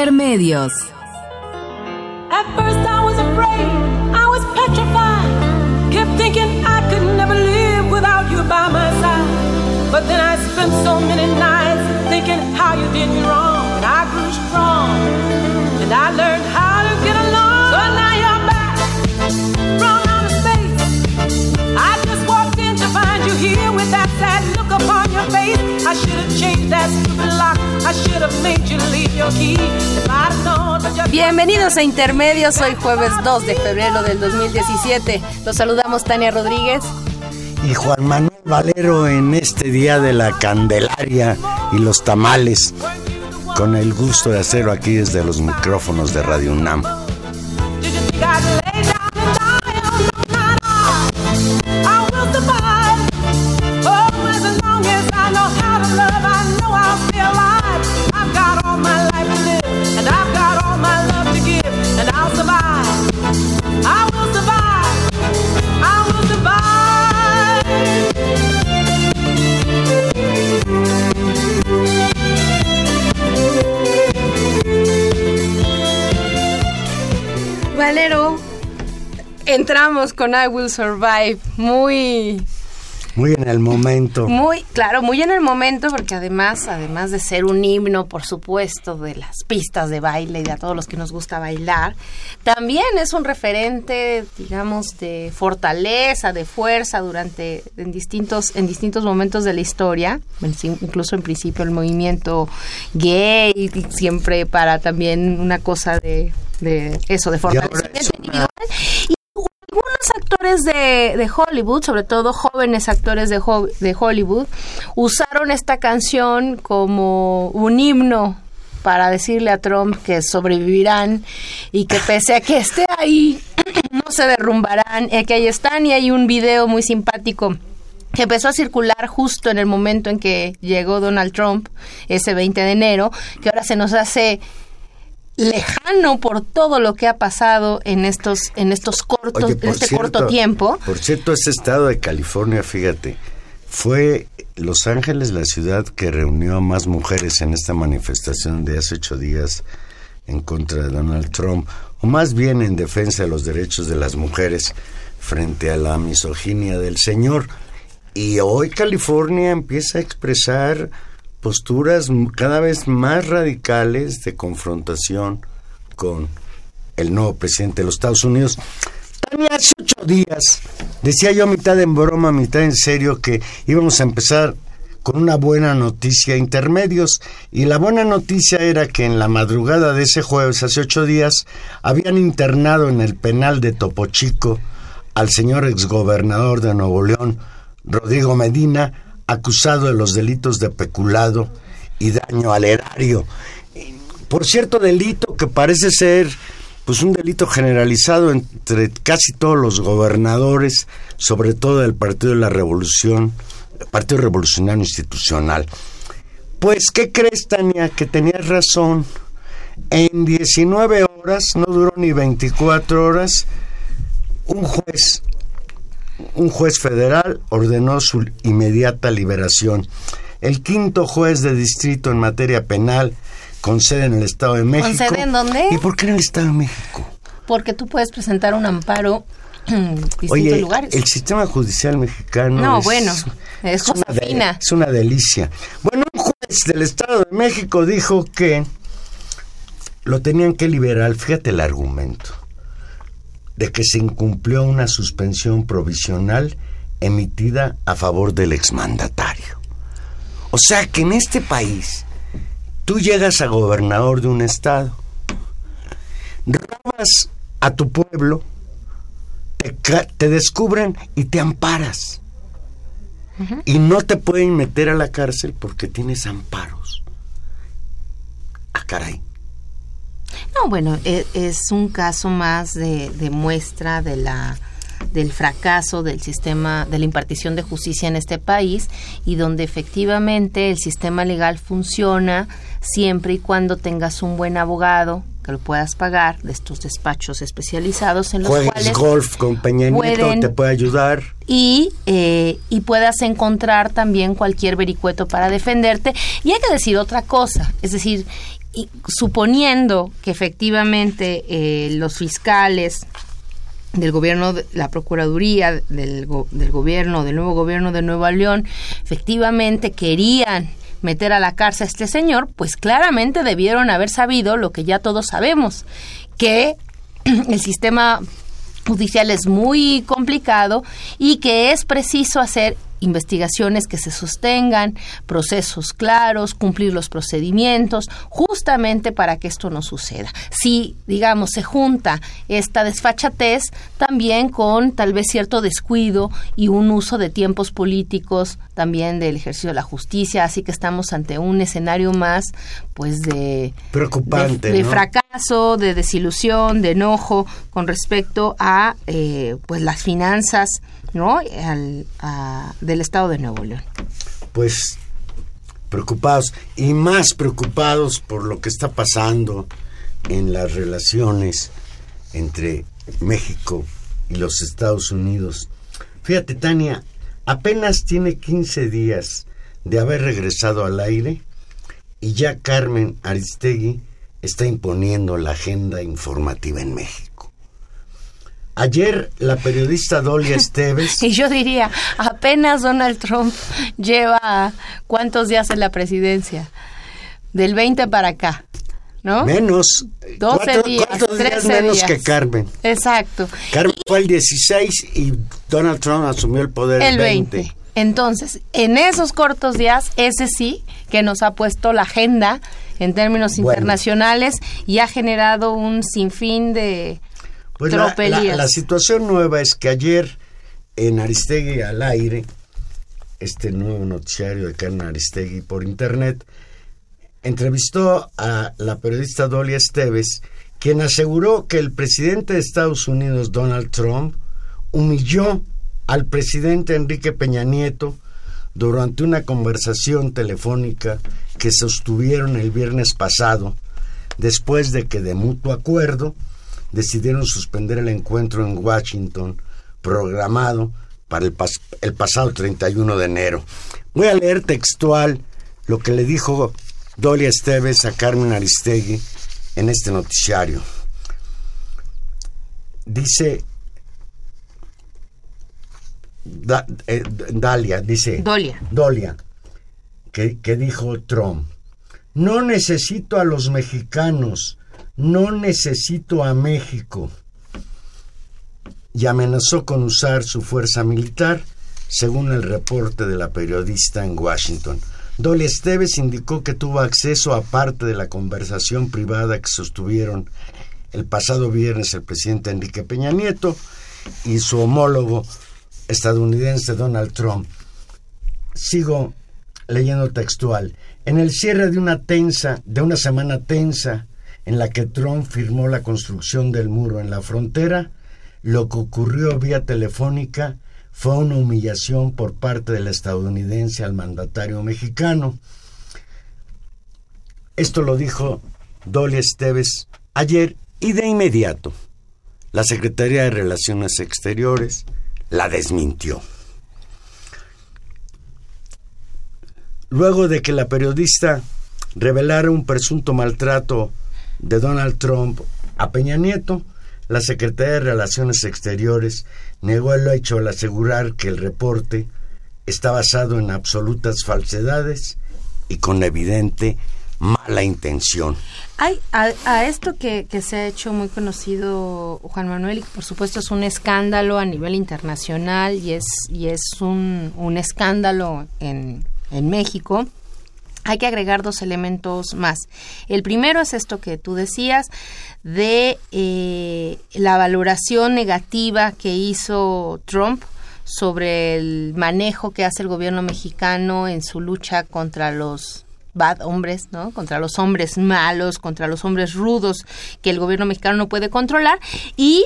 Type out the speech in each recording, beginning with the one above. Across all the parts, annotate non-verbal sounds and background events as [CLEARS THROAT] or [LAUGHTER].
Intermedios. At first I was afraid, I was petrified. Kept thinking I could never live without you by my side. But then I spent so many nights thinking how you did me wrong. And I grew strong. And I learned I should have changed that stupid lock. I should have made you leave your key. If I'd known, but just Bienvenidos a Intermedios, hoy jueves 2 de febrero del 2017. Los saludamos Tania Rodríguez. y Juan Manuel Valero en este día de la Candelaria y los tamales, con el gusto de hacerlo aquí desde los micrófonos de Radio UNAM. Entramos con I Will Survive. Muy, Muy en el momento. muy, claro, muy en el momento, porque además, además de ser un himno, por supuesto, de las pistas de baile y de a todos los que nos gusta bailar, también es un referente, digamos, de fortaleza, de fuerza durante, en distintos, en distintos momentos de la historia, incluso en principio el movimiento gay, siempre para también una cosa de, de eso, de individual. Y algunos actores de, de Hollywood, sobre todo jóvenes actores de, de Hollywood, usaron esta canción como un himno para decirle a Trump que sobrevivirán y que pese a que esté ahí, [CLEARS THROAT] no se derrumbarán, y que ahí están y hay un video muy simpático que empezó a circular justo en el momento en que llegó Donald Trump, ese 20 de enero, que ahora se nos hace lejano por todo lo que ha pasado en estos en estos cortos Oye, en este cierto, corto tiempo Por cierto, ese estado de California, fíjate, fue Los Ángeles la ciudad que reunió a más mujeres en esta manifestación de hace ocho días en contra de Donald Trump, o más bien en defensa de los derechos de las mujeres frente a la misoginia del señor. Y hoy California empieza a expresar posturas cada vez más radicales de confrontación con el nuevo presidente de los Estados Unidos. Hace ocho días, decía yo mitad en broma, mitad en serio, que íbamos a empezar con una buena noticia intermedios. Y la buena noticia era que en la madrugada de ese jueves, hace ocho días, habían internado en el penal de Topo Chico al señor exgobernador de Nuevo León, Rodrigo Medina, acusado de los delitos de peculado y daño al erario. Por cierto, delito que parece ser pues un delito generalizado entre casi todos los gobernadores, sobre todo del Partido de la Revolución, Partido Revolucionario Institucional. Pues, ¿qué crees, Tania? Que tenías razón. En 19 horas, no duró ni 24 horas, un juez, un juez federal ordenó su inmediata liberación. El quinto juez de distrito en materia penal, con sede en el Estado de México. sede en dónde? ¿Y por qué en el Estado de México? porque tú puedes presentar un amparo [CLEARS THROAT] en distintos Oye, lugares el sistema judicial mexicano No, es, bueno, es cosa una de- fina. es una delicia. Bueno, un juez del Estado de México dijo que lo tenían que liberar, fíjate el argumento, de que se incumplió una suspensión provisional emitida a favor del exmandatario. O sea que en este país tú llegas a gobernador de un estado, robas a tu pueblo, te, descubren y te amparas. y no te pueden meter a la cárcel porque tienes amparos. Ah, caray. No, bueno, e- es, un caso más de, de muestra de la del fracaso del sistema de la impartición de justicia en este país y donde efectivamente el sistema legal funciona siempre y cuando tengas un buen abogado que lo puedas pagar de estos despachos especializados en los Juegues cuales golf con Peña Nieto, pueden- te puede ayudar. y, eh, y puedas encontrar también cualquier vericueto para defenderte. Y hay que decir otra cosa, es decir, y suponiendo que efectivamente eh, los fiscales del gobierno, de la Procuraduría, del, del gobierno, del nuevo gobierno de Nueva León, efectivamente querían meter a la cárcel a este señor, pues claramente debieron haber sabido lo que ya todos sabemos, que [CLEARS THROAT] el sistema judicial es muy complicado y que es preciso hacer investigaciones que se sostengan, procesos claros, cumplir los procedimientos, justamente para que esto no suceda. Si, digamos, se junta esta desfachatez también con tal vez cierto descuido y un uso de tiempos políticos también del ejercicio de la justicia, así que estamos ante un escenario más, pues, de Preocupante, de, de ¿no? fracaso, de desilusión, de enojo con respecto a eh, pues las finanzas no Al- del Estado de Nuevo León. pues preocupados y más preocupados por lo que está pasando en las relaciones entre México y los Estados Unidos. Fíjate, Tania, apenas tiene 15 días de haber regresado al aire y ya Carmen Aristegui está imponiendo la agenda informativa en México. Ayer la periodista Dolia [LAUGHS] Esteves Y yo diría, apenas Donald Trump lleva cuántos días en la presidencia, del 20 para acá, ¿no? Menos. 12 cuatro, días, cuatro días 13 menos días. que Carmen. Exacto. Carmen fue el 16 y Donald Trump asumió el poder El el 20. 20. Entonces, en esos cortos días, ese sí que nos ha puesto la agenda en términos Bueno. internacionales y ha generado un sinfín de Pues la, la situación nueva es que ayer en Aristegui al aire, este nuevo noticiario de Carmen Aristegui por internet, entrevistó a la periodista Dolia Esteves, quien aseguró que el presidente de Estados Unidos, Donald Trump, humilló al presidente Enrique Peña Nieto durante una conversación telefónica que sostuvieron el viernes pasado, después de que de mutuo acuerdo decidieron suspender el encuentro en Washington programado para el, pas- el pasado 31 de enero. Voy a leer textual lo que le dijo Dolia Esteves a Carmen Aristegui en este noticiario. Dice Da- eh, Dalia, dice Dolia. Dolia, que, que dijo Trump, no necesito a los mexicanos, no necesito a México. Y amenazó con usar su fuerza militar, según el reporte de la periodista en Washington. Dolia Esteves indicó que tuvo acceso a parte de la conversación privada que sostuvieron el pasado viernes el presidente Enrique Peña Nieto y su homólogo estadounidense Donald Trump. Sigo leyendo textual. En el cierre de una tensa, de una semana tensa, en la que Trump firmó la construcción del muro en la frontera, lo que ocurrió vía telefónica fue una humillación por parte del estadounidense al mandatario mexicano. Esto lo dijo Dolly Esteves ayer y de inmediato la Secretaría de Relaciones Exteriores la desmintió. Luego de que la periodista revelara un presunto maltrato de Donald Trump a Peña Nieto, la Secretaría de Relaciones Exteriores negó el hecho al asegurar que el reporte está basado en absolutas falsedades y con evidente mala intención. Hay a, a esto que, que se ha hecho muy conocido Juan Manuel y que por supuesto es un escándalo a nivel internacional y es y es un, un escándalo en, en México. Hay que agregar dos elementos más. El primero es esto que tú decías de eh, la valoración negativa que hizo Trump sobre el manejo que hace el gobierno mexicano en su lucha contra los bad hombres, ¿no? Contra los hombres malos, contra los hombres rudos que el gobierno mexicano no puede controlar y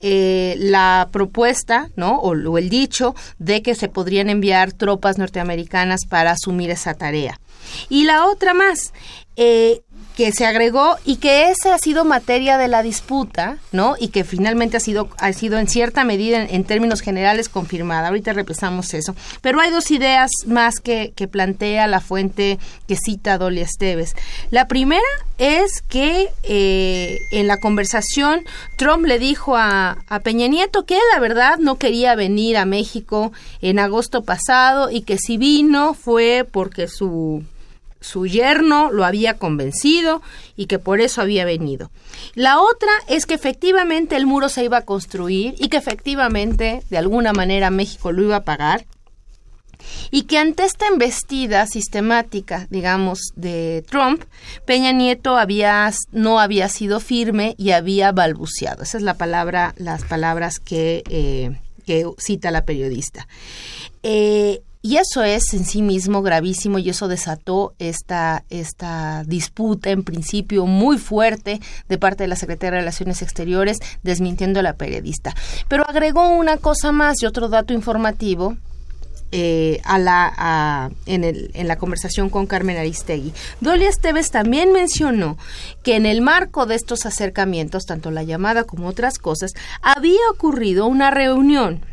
eh, la propuesta, ¿no? O, o, el dicho de que se podrían enviar tropas norteamericanas para asumir esa tarea. Y la otra más, eh, que se agregó y que esa ha sido materia de la disputa, ¿no? Y que finalmente ha sido, ha sido en cierta medida, en, en términos generales, confirmada. Ahorita repasamos eso. Pero hay dos ideas más que, que plantea la fuente que cita Dolly Esteves. La primera es que eh, en la conversación Trump le dijo a, a Peña Nieto que la verdad no quería venir a México en agosto pasado y que si vino fue porque su su yerno lo había convencido y que por eso había venido. La otra es que efectivamente el muro se iba a construir y que efectivamente de alguna manera México lo iba a pagar y que ante esta embestida sistemática, digamos, de Trump, Peña Nieto no había sido firme y había balbuceado. Esa es la palabra, las palabras que, eh, cita la periodista. Eh, y eso es en sí mismo gravísimo y eso desató esta, esta disputa en principio muy fuerte de parte de la Secretaría de Relaciones Exteriores desmintiendo a la periodista. Pero agregó una cosa más y otro dato informativo eh, a la, a, en, el, en, la conversación con Carmen Aristegui. Dolly Esteves también mencionó que en el marco de estos acercamientos, tanto la llamada como otras cosas, había ocurrido una reunión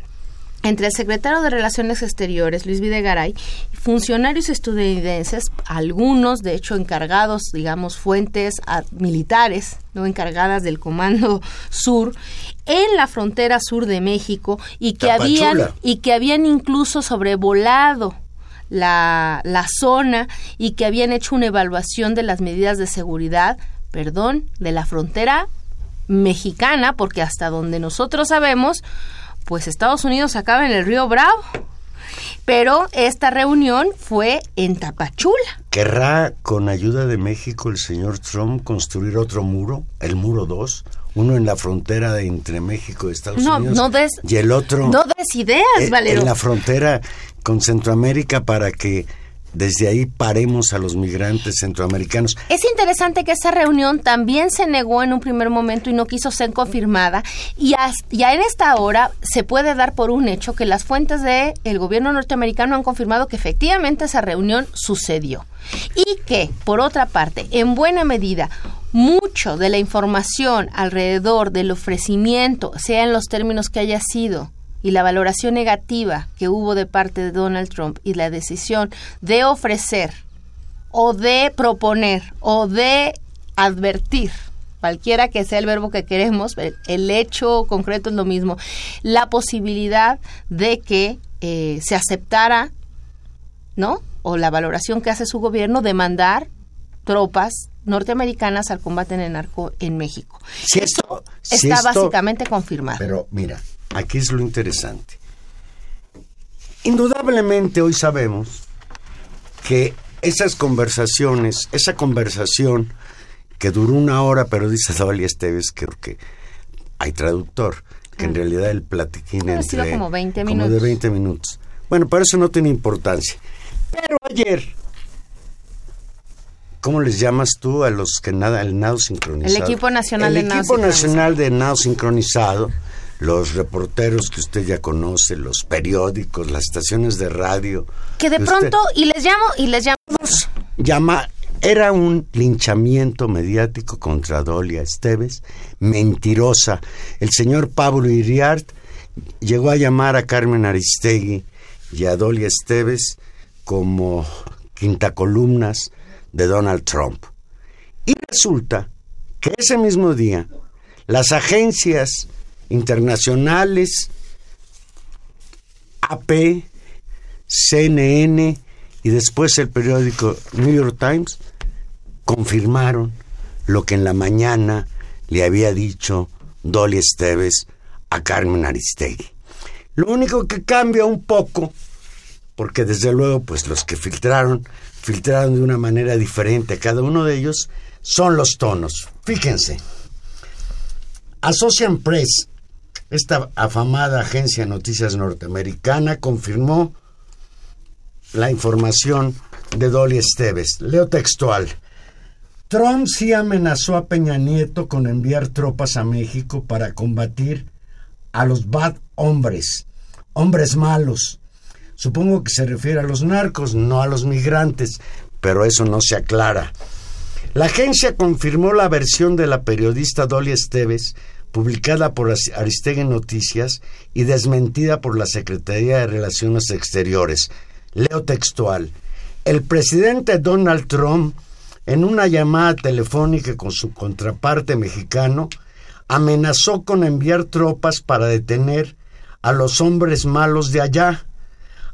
entre el secretario de Relaciones Exteriores, Luis Videgaray, y funcionarios estadounidenses, algunos de hecho encargados, digamos, fuentes militares, no encargadas del Comando Sur, en la frontera sur de México y que Tapachula. habían y que habían incluso sobrevolado la, la zona y que habían hecho una evaluación de las medidas de seguridad, perdón, de la frontera mexicana, porque hasta donde nosotros sabemos, pues Estados Unidos acaba en el río Bravo. Pero esta reunión fue en Tapachula. ¿Querrá, con ayuda de México, el señor Trump construir otro muro, el muro 2? Uno en la frontera de entre México y Estados no, Unidos. No des, y el otro. No des ideas, Valero. En la frontera con Centroamérica para que desde ahí paremos a los migrantes centroamericanos. Es interesante que esa reunión también se negó en un primer momento y no quiso ser confirmada y ya en esta hora se puede dar por un hecho que las fuentes del el gobierno norteamericano han confirmado que efectivamente esa reunión sucedió y que, por otra parte, en buena medida, mucho de la información alrededor del ofrecimiento, sea en los términos que haya sido, y la valoración negativa que hubo de parte de Donald Trump y la decisión de ofrecer o de proponer o de advertir cualquiera que sea el verbo que queremos, el hecho concreto es lo mismo, la posibilidad de que eh, se aceptara, ¿no? O la valoración que hace su gobierno de mandar tropas norteamericanas al combate en el narco en México. Si esto, está si esto, básicamente confirmado. Pero mira, aquí es lo interesante. Indudablemente hoy sabemos que esas conversaciones, esa conversación que duró una hora, pero dice Dolly Esteves que, que hay traductor, que en realidad el platiquín Pero entre, sido como 20 como minutos. de 20 minutos. Bueno, pero eso no tiene importancia. Pero ayer, ¿cómo les llamas tú a los que nada, el nado sincronizado? El equipo nacional el de nado equipo sincronizado. nacional de nado sincronizado, los reporteros que usted ya conoce, los periódicos, las estaciones de radio. Que de usted- pronto, y les llamo, y les llamo. llama era un linchamiento mediático contra Dolia Esteves, mentirosa. El señor Pablo Iriart llegó a llamar a Carmen Aristegui y a Dolia Esteves como quintacolumnas de Donald Trump. Y resulta que ese mismo día las agencias internacionales AP, CNN y después el periódico New York Times confirmaron lo que en la mañana le había dicho Dolly Esteves a Carmen Aristegui. Lo único que cambia un poco, porque desde luego pues los que filtraron, filtraron de una manera diferente a cada uno de ellos, son los tonos. Fíjense, Associated Press esta afamada agencia de noticias norteamericana confirmó la información de Dolly Esteves. Leo textual. Trump sí amenazó a Peña Nieto con enviar tropas a México para combatir a los bad hombres, hombres malos. Supongo que se refiere a los narcos, no a los migrantes, pero eso no se aclara. La agencia confirmó la versión de la periodista Dolly Esteves, publicada por Aristegui Noticias y desmentida por la Secretaría de Relaciones Exteriores. Leo textual. El presidente Donald Trump, en una llamada telefónica con su contraparte mexicano, amenazó con enviar tropas para detener a los hombres malos de allá,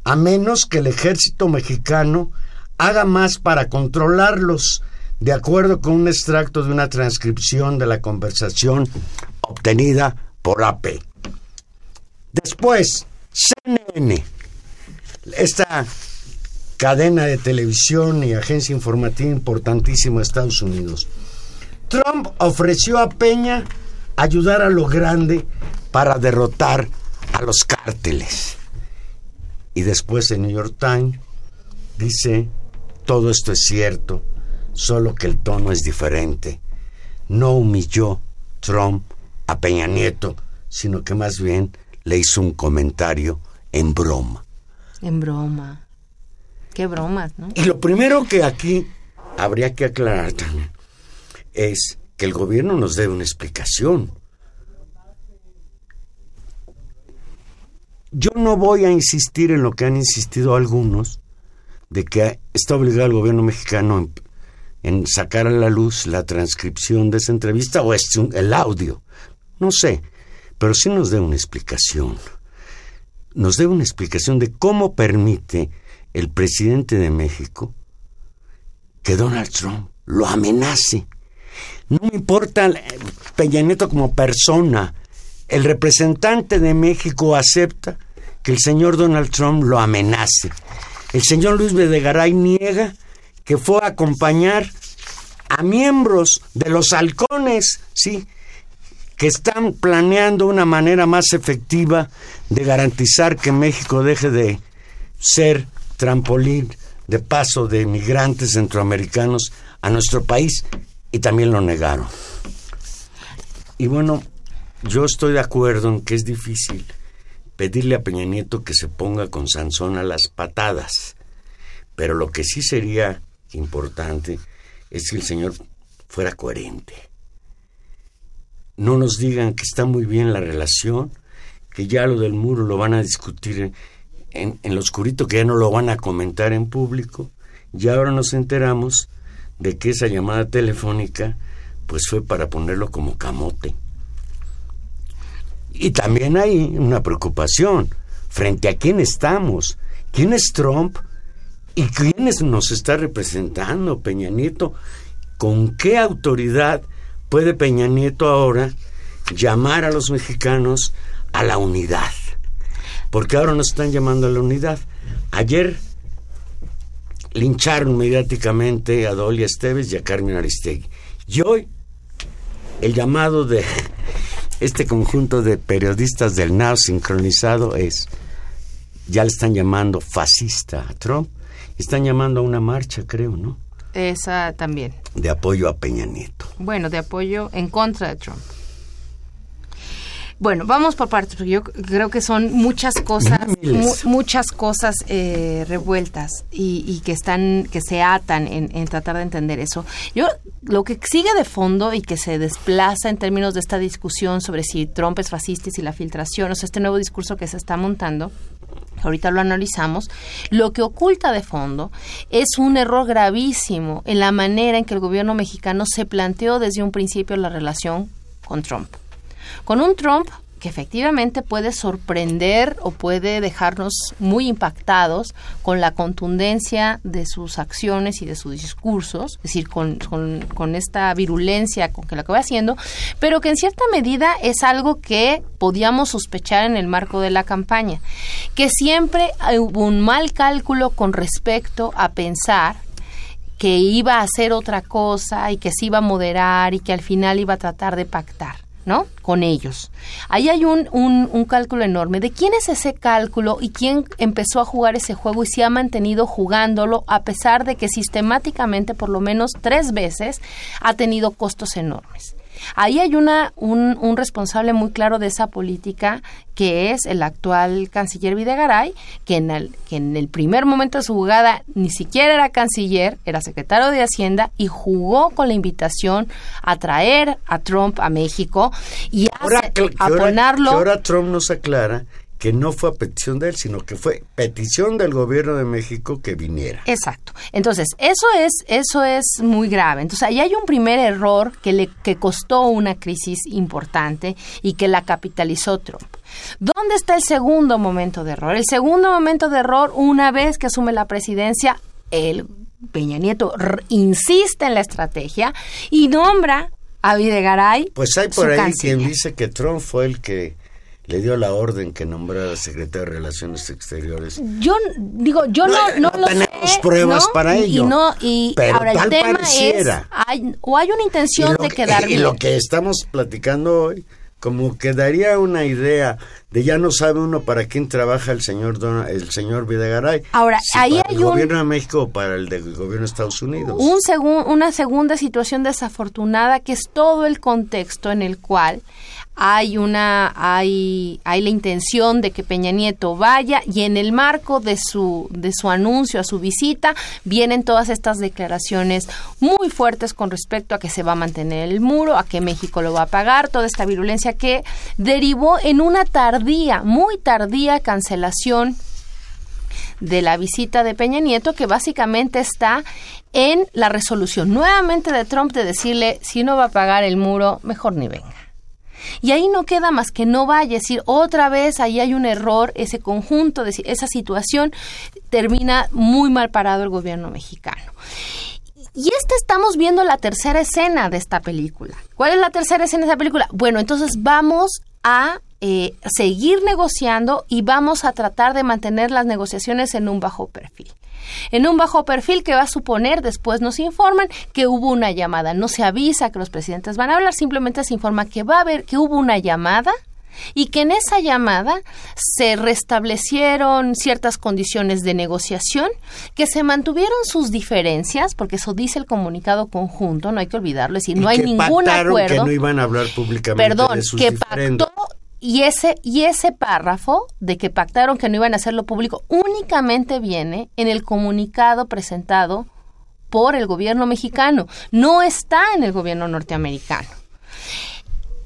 a menos que el ejército mexicano haga más para controlarlos, de acuerdo con un extracto de una transcripción de la conversación obtenida por AP. Después, CNN, esta cadena de televisión y agencia informativa importantísima de Estados Unidos. Trump ofreció a Peña ayudar a lo grande para derrotar a los cárteles. Y después el New York Times dice, todo esto es cierto, solo que el tono es diferente. No humilló Trump a Peña Nieto, sino que más bien le hizo un comentario en broma. En broma. Qué bromas, ¿no? Y lo primero que aquí habría que aclarar también es que el gobierno nos debe una explicación. Yo no voy a insistir en lo que han insistido algunos, de que está obligado el gobierno mexicano en, sacar a la luz la transcripción de esa entrevista o es el audio. No sé, pero sí nos dé una explicación. Nos dé una explicación de cómo permite el presidente de México que Donald Trump lo amenace. No me importa Peña Nieto como persona. El representante de México acepta que el señor Donald Trump lo amenace. El señor Luis Bedegaray niega que fue a acompañar a miembros de los halcones, sí, que están planeando una manera más efectiva de garantizar que México deje de ser trampolín de paso de migrantes centroamericanos a nuestro país y también lo negaron. Y bueno, yo estoy de acuerdo en que es difícil pedirle a Peña Nieto que se ponga con Sansón a las patadas, pero lo que sí sería importante es que el señor fuera coherente. No nos digan que está muy bien la relación, que ya lo del muro lo van a discutir en, en lo oscurito, que ya no lo van a comentar en público. Y ahora nos enteramos de que esa llamada telefónica pues fue para ponerlo como camote. Y también hay una preocupación frente a quién estamos, quién es Trump y quién nos está representando Peña Nieto, con qué autoridad puede Peña Nieto ahora llamar a los mexicanos a la unidad. Porque ahora nos están llamando a la unidad. Ayer lincharon mediáticamente a Dolly Esteves y a Carmen Aristegui. Y hoy el llamado de este conjunto de periodistas del NAO sincronizado es, ya le están llamando fascista a Trump, están llamando a una marcha, creo, ¿no? Esa también. De apoyo a Peña Nieto. Bueno, de apoyo en contra de Trump. Bueno, vamos por partes, porque yo creo que son muchas cosas, muchas cosas eh, revueltas y, que están, que se atan en, tratar de entender eso. Yo lo que sigue de fondo y que se desplaza en términos de esta discusión sobre si Trump es fascista y si la filtración, o sea, este nuevo discurso que se está montando, ahorita lo analizamos, lo que oculta de fondo es un error gravísimo en la manera en que el gobierno mexicano se planteó desde un principio la relación con Trump. Con un Trump que efectivamente puede sorprender o puede dejarnos muy impactados con la contundencia de sus acciones y de sus discursos, es decir, con, con, esta virulencia con que lo va haciendo, pero que en cierta medida es algo que podíamos sospechar en el marco de la campaña, que siempre hubo un mal cálculo con respecto a pensar que iba a hacer otra cosa y que se iba a moderar y que al final iba a tratar de pactar ¿no? Con ellos. Ahí hay un, un, un, cálculo enorme. ¿De quién es ese cálculo y quién empezó a jugar ese juego y se ha mantenido jugándolo a pesar de que sistemáticamente, por lo menos tres veces, ha tenido costos enormes? Ahí hay una, un, un, responsable muy claro de esa política que es el actual canciller Videgaray, que en, el, que en el primer momento de su jugada ni siquiera era canciller, era secretario de Hacienda y jugó con la invitación a traer a Trump a México y ahora, que, a ahora, ponerlo... Que ahora Trump nos aclara que no fue a petición de él, sino que fue petición del gobierno de México que viniera. Exacto. Entonces, eso es, eso es muy grave. Entonces, ahí hay un primer error que le que costó una crisis importante y que la capitalizó Trump. ¿Dónde está el segundo momento de error? El segundo momento de error, una vez que asume la presidencia, el Peña Nieto insiste en la estrategia y nombra a Videgaray. Pues hay por ahí quien dice que Trump fue el que le dio la orden que nombrara secretario de Relaciones Exteriores. Yo digo, yo no, no, no lo tenemos sé, pruebas ¿no? para ello. Y no, y pero ahora el tema pareciera. es, hay, o hay una intención de que- quedar y lo que estamos platicando hoy, como que daría una idea de ya no sabe uno para quién trabaja el señor Don- el señor Videgaray. Ahora, si ahí para hay el un- gobierno de México o para el del gobierno de Estados Unidos. un segun- una segunda situación desafortunada que es todo el contexto en el cual hay una hay hay la intención de que Peña Nieto vaya y en el marco de su de su anuncio a su visita vienen todas estas declaraciones muy fuertes con respecto a que se va a mantener el muro, a que México lo va a pagar, toda esta virulencia que derivó en una tardía, muy tardía cancelación de la visita de Peña Nieto, que básicamente está en la resolución nuevamente de Trump de decirle, si no va a pagar el muro, mejor ni venga. Y ahí no queda más que no vaya, es decir, otra vez ahí hay un error, ese conjunto, esa situación termina muy mal parado el gobierno mexicano. Y esta estamos viendo la tercera escena de esta película. ¿Cuál es la tercera escena de esta película? Bueno, entonces vamos a eh, seguir negociando y vamos a tratar de mantener las negociaciones en un bajo perfil. En un bajo perfil que va a suponer, después nos informan que hubo una llamada. No se avisa que los presidentes van a hablar, simplemente se informa que va a haber, que hubo una llamada y que en esa llamada se restablecieron ciertas condiciones de negociación, que se mantuvieron sus diferencias, porque eso dice el comunicado conjunto, no hay que olvidarlo, es decir, Y no hay que ningún acuerdo. que no iban a hablar públicamente Perdón, de sus que pactó y ese y ese párrafo de que pactaron que no iban a hacerlo público únicamente viene en el comunicado presentado por el gobierno mexicano, no está en el gobierno norteamericano.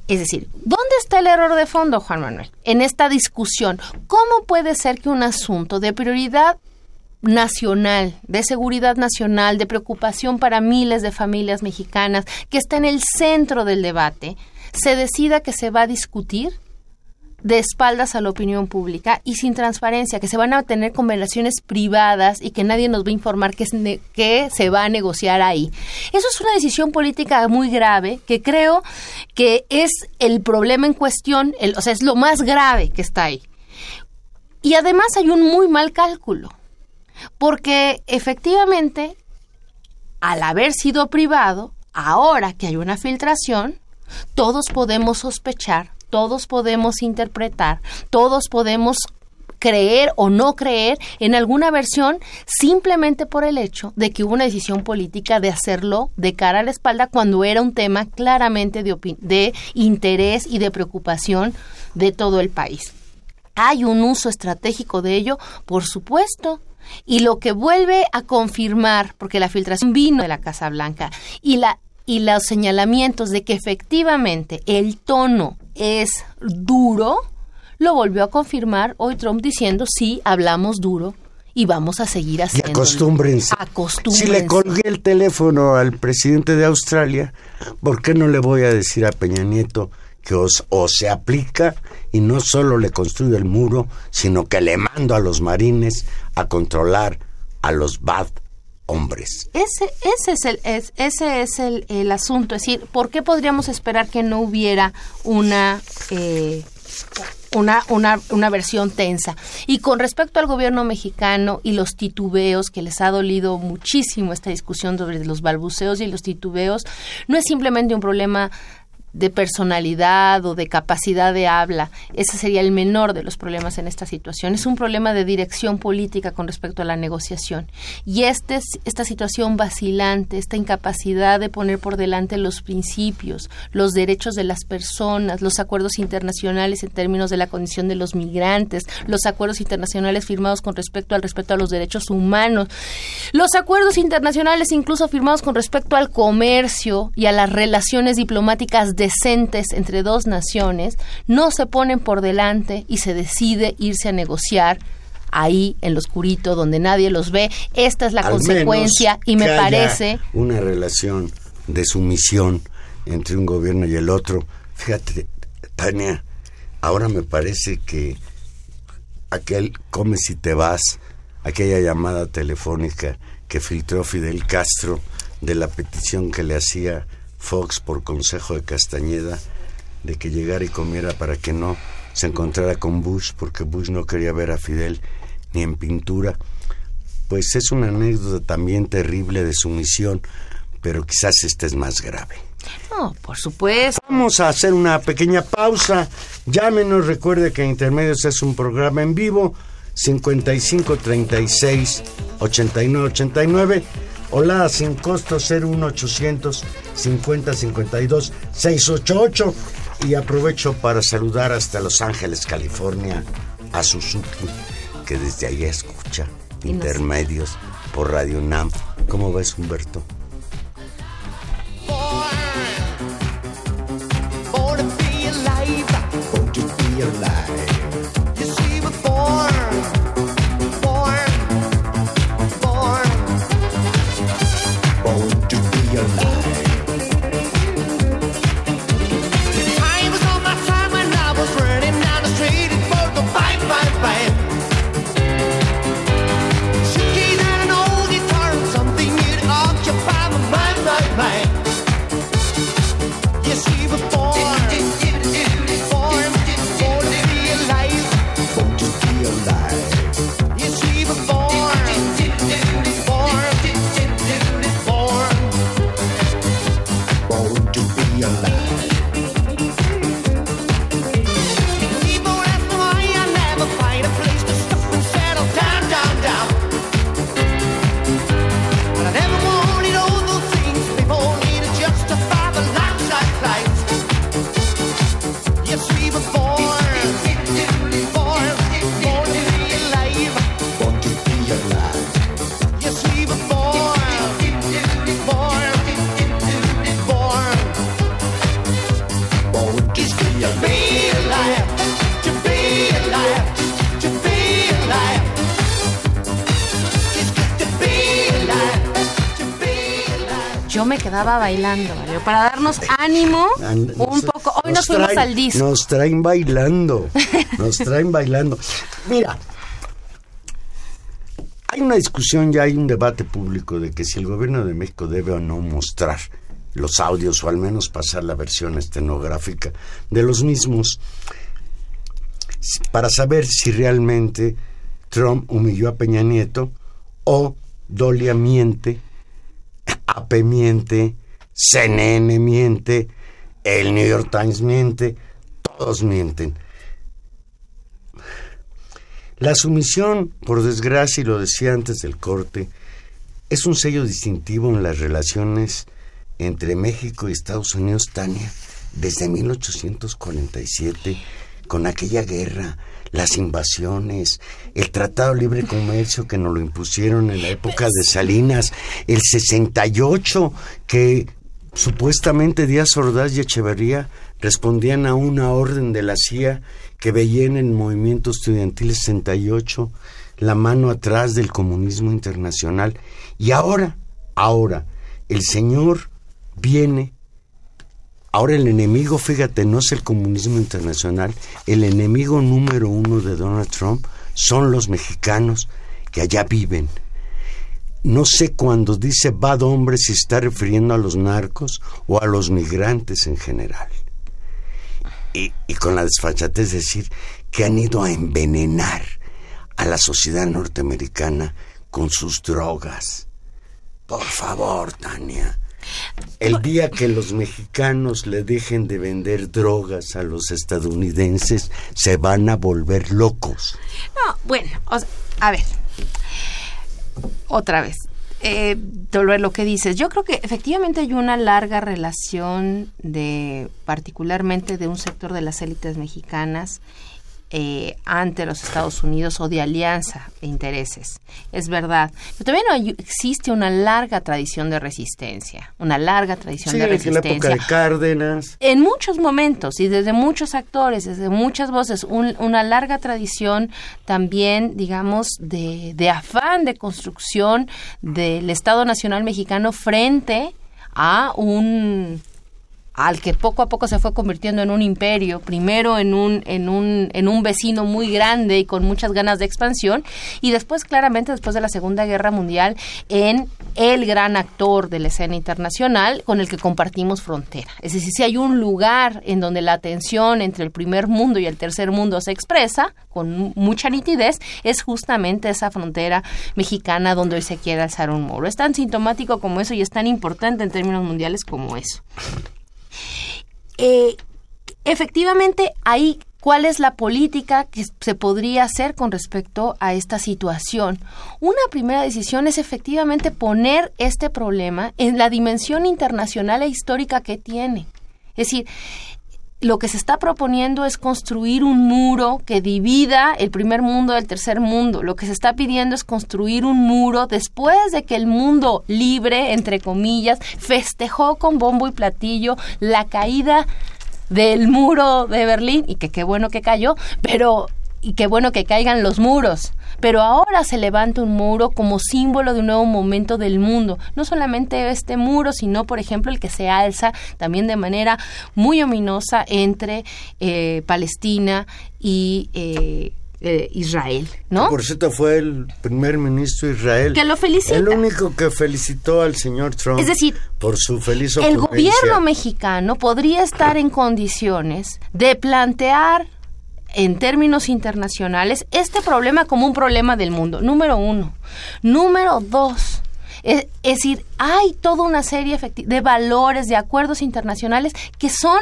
Es decir, ¿dónde está el error de fondo, Juan Manuel? En esta discusión, ¿cómo puede ser que un asunto de prioridad nacional, de seguridad nacional, de preocupación para miles de familias mexicanas, que está en el centro del debate, se decida que se va a discutir de espaldas a la opinión pública y sin transparencia, que se van a tener conversaciones privadas y que nadie nos va a informar que, se va a negociar ahí. Eso es una decisión política muy grave que creo que es el problema en cuestión, el- o sea, es lo más grave que está ahí. Y además hay un muy mal cálculo, porque efectivamente, al haber sido privado, ahora que hay una filtración, todos podemos sospechar, todos podemos interpretar, todos podemos creer o no creer en alguna versión simplemente por el hecho de que hubo una decisión política de hacerlo de cara a la espalda cuando era un tema claramente de, de interés y de preocupación de todo el país. ¿Hay un uso estratégico de ello? Por supuesto. Y lo que vuelve a confirmar, porque la filtración vino de la Casa Blanca, y, la, y los señalamientos de que efectivamente el tono es duro, lo volvió a confirmar hoy Trump diciendo, sí, hablamos duro y vamos a seguir haciendo. acostúmbrense. Acostúmbrense. Si le colgué el teléfono al presidente de Australia, ¿por qué no le voy a decir a Peña Nieto que os, o se aplica y no solo le construye el muro, sino que le mando a los marines a controlar a los bad hombres? Ese, ese es, el, es- ese es el, el asunto. Es decir, ¿por qué podríamos esperar que no hubiera una, eh, una, una, una versión tensa? Y con respecto al gobierno mexicano y los titubeos, que les ha dolido muchísimo esta discusión sobre los balbuceos y los titubeos, no es simplemente un problema de personalidad o de capacidad de habla. Ese sería el menor de los problemas en esta situación. Es un problema de dirección política con respecto a la negociación. Y este, esta situación vacilante, esta incapacidad de poner por delante los principios, los derechos de las personas, los acuerdos internacionales en términos de la condición de los migrantes, los acuerdos internacionales firmados con respecto al respeto a los derechos humanos, los acuerdos internacionales incluso firmados con respecto al comercio y a las relaciones diplomáticas decentes entre dos naciones, no se ponen por delante y se decide irse a negociar ahí en lo oscurito donde nadie los ve. Esta es la consecuencia y me parece una relación de sumisión entre un gobierno y el otro. Fíjate, Tania, ahora me parece que aquel come si te vas, aquella llamada telefónica que filtró Fidel Castro de la petición que le hacía Fox por consejo de Castañeda de que llegara y comiera para que no se encontrara con Bush porque Bush no quería ver a Fidel ni en pintura, pues es una anécdota también terrible de sumisión, pero quizás esta es más grave. No, por supuesto. Vamos a hacer una pequeña pausa. Llámenos, recuerde que Intermedios es un programa en vivo 55 36 89 89 Hola, sin costo 01800 50 52 688 y aprovecho para saludar hasta Los Ángeles, California a Suzuki que desde ahí escucha intermedios por Radio NAM. ¿Cómo ves, Humberto? to be alive. Bailando, Para darnos ánimo un poco. Hoy nos, fuimos al disco. Nos traen bailando. Nos traen bailando. Mira, hay una discusión, ya hay un debate público de que si el gobierno de México debe o no mostrar los audios o al menos pasar la versión estenográfica de los mismos para saber si realmente Trump humilló a Peña Nieto o Dolia miente AP miente, CNN miente, el New York Times miente, todos mienten. La sumisión, por desgracia, y lo decía antes del corte, es un sello distintivo en las relaciones entre México y Estados Unidos, Tania, desde 1847, con aquella guerra las invasiones, el Tratado de Libre Comercio que nos lo impusieron en la época de Salinas, el 68 que supuestamente Díaz Ordaz y Echeverría respondían a una orden de la CIA que veía en el movimiento estudiantil 68 la mano atrás del comunismo internacional. Y ahora, ahora, el señor viene Ahora el enemigo, fíjate, no es el comunismo internacional, el enemigo número uno de Donald Trump son los mexicanos que allá viven. No sé cuándo dice bad hombre si está refiriendo a los narcos o a los migrantes en general. Y, y con la desfachatez decir que han ido a envenenar a la sociedad norteamericana con sus drogas. Por favor, Tania, El día que los mexicanos le dejen de vender drogas a los estadounidenses, se van a volver locos. No, bueno, o sea, a ver, otra vez, eh, lo que dices, yo creo que efectivamente hay una larga relación de, particularmente de un sector de las élites mexicanas eh, ante los Estados Unidos o de alianza de intereses. Es verdad. Pero también hay- existe una larga tradición de resistencia, una larga tradición Sí, de que en la época resistencia. de Cárdenas. En muchos momentos y desde muchos actores, desde muchas voces, un- una larga tradición también, digamos, de, de afán de construcción del Estado Nacional Mexicano frente a un al que poco a poco se fue convirtiendo en un imperio, primero en un, en un, en un vecino muy grande y con muchas ganas de expansión, y después, claramente, después de la Segunda Guerra Mundial, en el gran actor de la escena internacional con el que compartimos frontera. Es decir, si hay un lugar en donde la tensión entre el primer mundo y el tercer mundo se expresa con mu- mucha nitidez, es justamente esa frontera mexicana donde hoy se quiere alzar un muro. Es tan sintomático como eso y es tan importante en términos mundiales como eso. Eh, efectivamente, ahí, ¿cuál es la política que se podría hacer con respecto a esta situación? Una primera decisión es efectivamente poner este problema en la dimensión internacional e histórica que tiene. Es decir, lo que se está proponiendo es construir un muro que divida el primer mundo del tercer mundo. Lo que se está pidiendo es construir un muro después de que el mundo libre, entre comillas, festejó con bombo y platillo la caída del muro de Berlín y que qué bueno que cayó, pero y qué bueno que caigan los muros. Pero ahora se levanta un muro como símbolo de un nuevo momento del mundo. No solamente este muro, sino, por ejemplo, el que se alza también de manera muy ominosa entre eh, Palestina y eh, eh, Israel, ¿no? Por cierto, fue el primer ministro de Israel. Que lo felicita. El único que felicitó al señor Trump. Es decir, por su feliz el gobierno mexicano podría estar en condiciones de plantear en términos internacionales este problema como un problema del mundo, número uno. Número dos, es, decir, hay toda una serie de valores, de acuerdos internacionales que son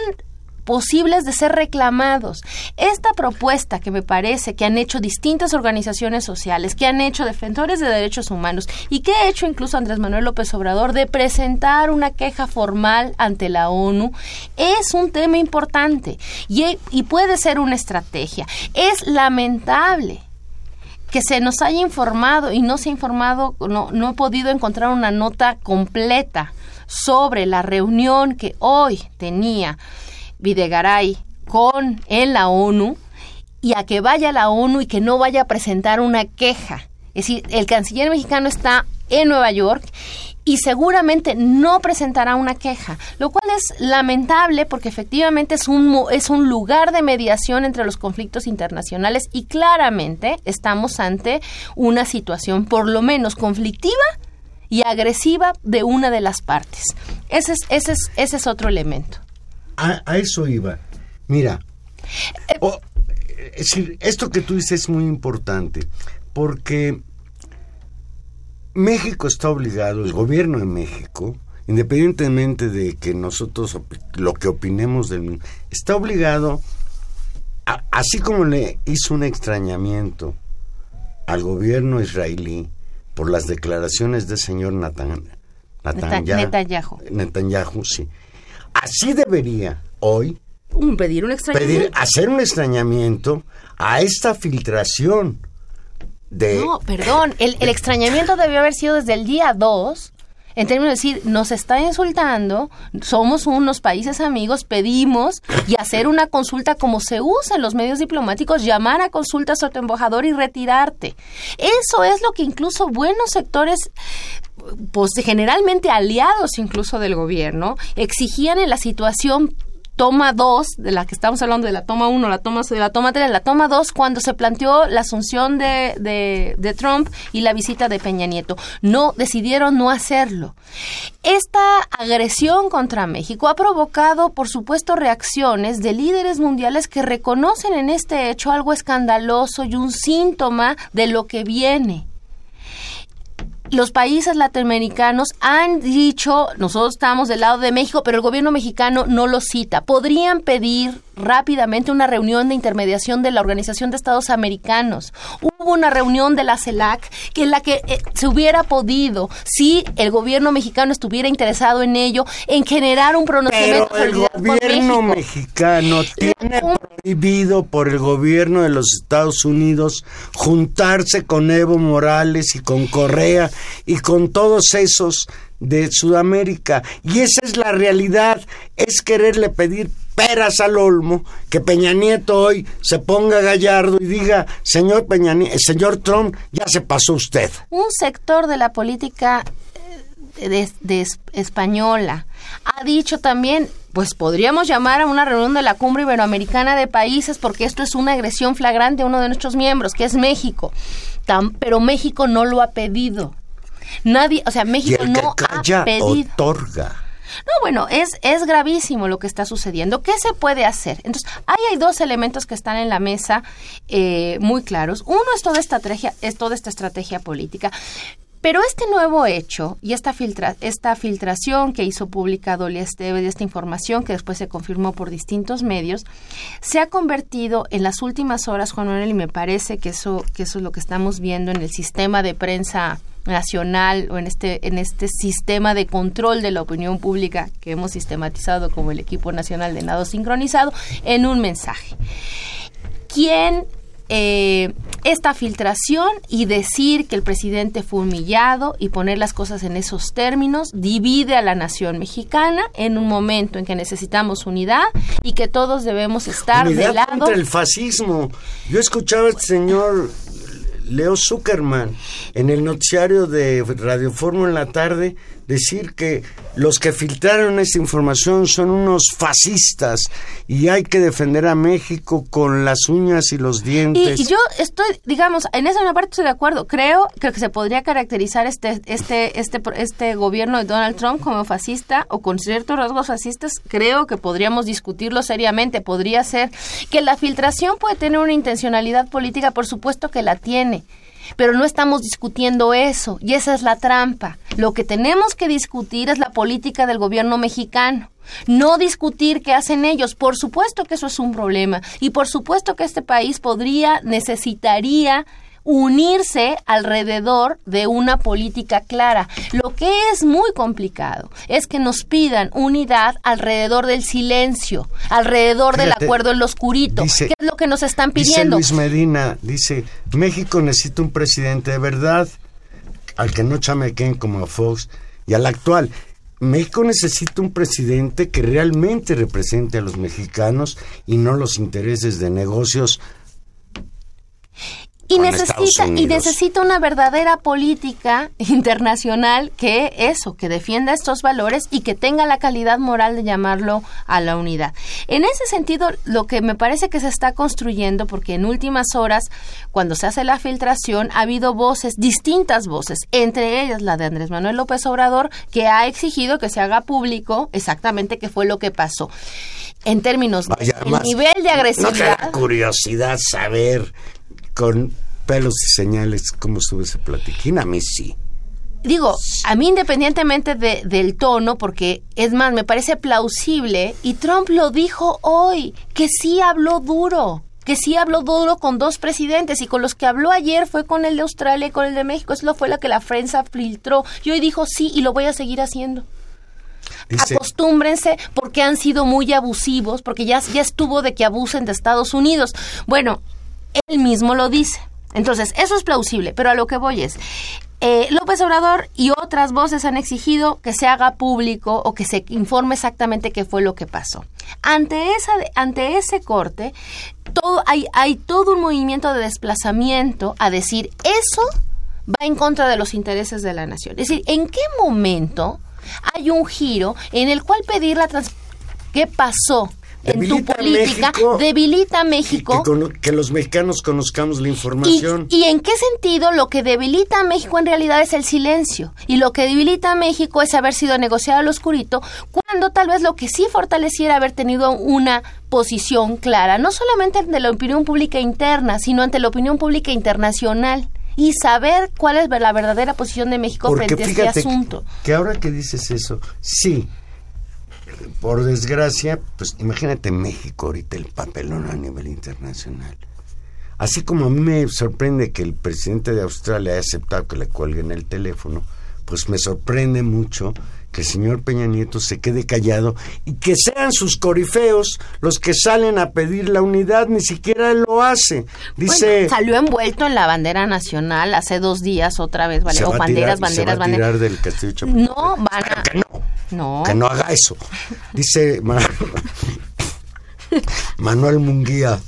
posibles de ser reclamados. Esta propuesta que me parece que han hecho distintas organizaciones sociales, que han hecho defensores de derechos humanos y que ha hecho incluso Andrés Manuel López Obrador de presentar una queja formal ante la ONU, es un tema importante y, y puede ser una estrategia. Es lamentable que se nos haya informado y no se ha informado, no, no he podido encontrar una nota completa sobre la reunión que hoy tenía Videgaray con en la ONU y a que vaya a la ONU y que no vaya a presentar una queja. Es decir, el canciller mexicano está en Nueva York y seguramente no presentará una queja, lo cual es lamentable porque efectivamente es un, es un lugar de mediación entre los conflictos internacionales y claramente estamos ante una situación por lo menos conflictiva y agresiva de una de las partes. Ese es, ese es, ese es otro elemento. A, a eso iba. Mira, o- es decir, esto que tú dices es muy importante, porque México está obligado, el gobierno de México, independientemente de que nosotros lo que opinemos del mundo, está obligado, a- así como le hizo un extrañamiento al gobierno israelí por las declaraciones del señor Netanyahu. Netanyahu, sí. Así debería hoy Un pedir un extrañamiento. pedir, hacer un extrañamiento a esta filtración de... No, perdón, el, el extrañamiento debió haber sido desde el día 2, en términos de decir, nos está insultando, somos unos países amigos, pedimos y hacer una consulta como se usa en los medios diplomáticos, llamar a consultas a tu embajador y retirarte. Eso es lo que incluso buenos sectores pues generalmente aliados incluso del gobierno, exigían en la situación toma 2, de la que estamos hablando de la toma 1, la toma de la toma 3, la toma 2, cuando se planteó la asunción de, de, de Trump y la visita de Peña Nieto. No, decidieron no hacerlo. Esta agresión contra México ha provocado, por supuesto, reacciones de líderes mundiales que reconocen en este hecho algo escandaloso y un síntoma de lo que viene los países latinoamericanos han dicho, nosotros estamos del lado de México, pero el gobierno mexicano no lo cita. Podrían pedir rápidamente una reunión de intermediación de la Organización de Estados Americanos. Hubo una reunión de la CELAC que en la que eh, se hubiera podido, si el gobierno mexicano estuviera interesado en ello, en generar un pronunciamiento Pero el gobierno mexicano tiene prohibido por el gobierno de los Estados Unidos juntarse con Evo Morales y con Correa y con todos esos de Sudamérica. Y esa es la realidad, es quererle pedir peras al olmo, que Peña Nieto hoy se ponga gallardo y diga, señor Peña señor Trump, ya se pasó usted. Un sector de la política eh, de, de española ha dicho también pues podríamos llamar a una reunión de la Cumbre Iberoamericana de Países porque esto es una agresión flagrante a uno de nuestros miembros, que es México. pero México no lo ha pedido. Nadie, o sea, México y el no calla, ha pedido. otorga. No, bueno, es, es gravísimo lo que está sucediendo. ¿Qué se puede hacer? Entonces, ahí hay dos elementos que están en la mesa eh, muy claros. Uno es toda, es toda esta estrategia política. Pero este nuevo hecho y esta, filtra, esta filtración que hizo pública Dolly Esteve de esta información que después se confirmó por distintos medios, se ha convertido en las últimas horas, Juan Manuel, y me parece que eso, que eso es lo que estamos viendo en el sistema de prensa nacional o en este en este sistema de control de la opinión pública que hemos sistematizado como el equipo nacional de nado sincronizado en un mensaje. ¿Quién eh, esta filtración y decir que el presidente fue humillado y poner las cosas en esos términos divide a la nación mexicana en un momento en que necesitamos unidad y que todos debemos estar Unidad del lado contra el fascismo. Yo escuchaba al señor Leo Zuckerman en el noticiario de Radio Fórmula en la tarde decir que los que filtraron esta información son unos fascistas y hay que defender a México con las uñas y los Y, dientes. y yo estoy, digamos, en esa una parte estoy de acuerdo. Creo, creo que se podría caracterizar este, este, este, este gobierno de Donald Trump como fascista o con ciertos rasgos fascistas. Creo que podríamos discutirlo seriamente. Podría ser que la filtración puede tener una intencionalidad política, por supuesto que la tiene. Pero no estamos discutiendo eso, y esa es la trampa. Lo que tenemos que discutir es la política del gobierno mexicano. No discutir qué hacen ellos. Por supuesto que eso es un problema. Y por supuesto que este país podría, necesitaría unirse alrededor de una política clara. Lo que es muy complicado es que nos pidan unidad alrededor del silencio, alrededor del acuerdo en lo oscurito, dice- que es lo que nos están Dice pidiendo. Luis Medina, dice, México necesita un presidente de verdad, al que no chamequen como a Fox y al actual. México necesita un presidente que realmente represente a los mexicanos y no los intereses de negocios. Y necesita y necesita una verdadera política [LAUGHS] internacional que eso que defienda estos valores y que tenga la calidad moral de llamarlo a la unidad. En ese sentido lo que me parece que se está construyendo porque en últimas horas cuando se hace la filtración ha habido voces distintas voces entre ellas la de Andrés Manuel López Obrador que ha exigido que se haga público exactamente qué fue lo que pasó. En términos Vaya, más, nivel de ¿No te agresividad da curiosidad saber con pelos y señales cómo estuvo ese platiquín? A mí sí. digo, a mí independientemente de- del tono, porque es más, me parece plausible, y Trump lo dijo hoy, que sí habló duro, que sí habló duro con dos presidentes, y con los que habló ayer fue con el de Australia y con el de México, eso fue lo que la prensa filtró, y hoy dijo sí, y lo voy a seguir haciendo. Dice, Acostúmbrense porque han sido muy abusivos, porque ya, ya estuvo de que abusen de Estados Unidos. Bueno, él mismo lo dice. Entonces, eso es plausible, pero a lo que voy es, eh, López Obrador y otras voces han exigido que se haga público o que se informe exactamente qué fue lo que pasó. Ante, esa, ante ese corte, todo, hay, hay todo un movimiento de desplazamiento a decir, eso va en contra de los intereses de la nación. Es decir, ¿en qué momento hay un giro en el cual pedir la trans qué pasó en tu Debilita a política México debilita a y México que, los mexicanos conozcamos la y, información. y en qué sentido lo que debilita a México en realidad es el silencio y lo que debilita a México es haber sido negociado al oscurito cuando tal vez lo que sí fortaleciera haber tenido una posición clara no solamente ante la opinión pública interna sino ante la opinión pública internacional y saber cuál es la verdadera posición de México Porque frente a este asunto. que ahora que dices eso, sí, por desgracia, pues imagínate México ahorita el papelón a nivel internacional. Así como a mí me sorprende que el presidente de Australia haya aceptado que le cuelguen el teléfono, pues me sorprende mucho que el señor Peña Nieto se quede callado y que sean sus corifeos los que salen a pedir la unidad, ni siquiera él lo hace. Dice, Bueno, salió envuelto en la bandera nacional hace dos días otra vez, ¿vale? O banderas, tirar- se va banderas, tirar banderas. del castillo. No, van a... Que no, No. que no haga eso. Dice Ma- Manuel Munguía.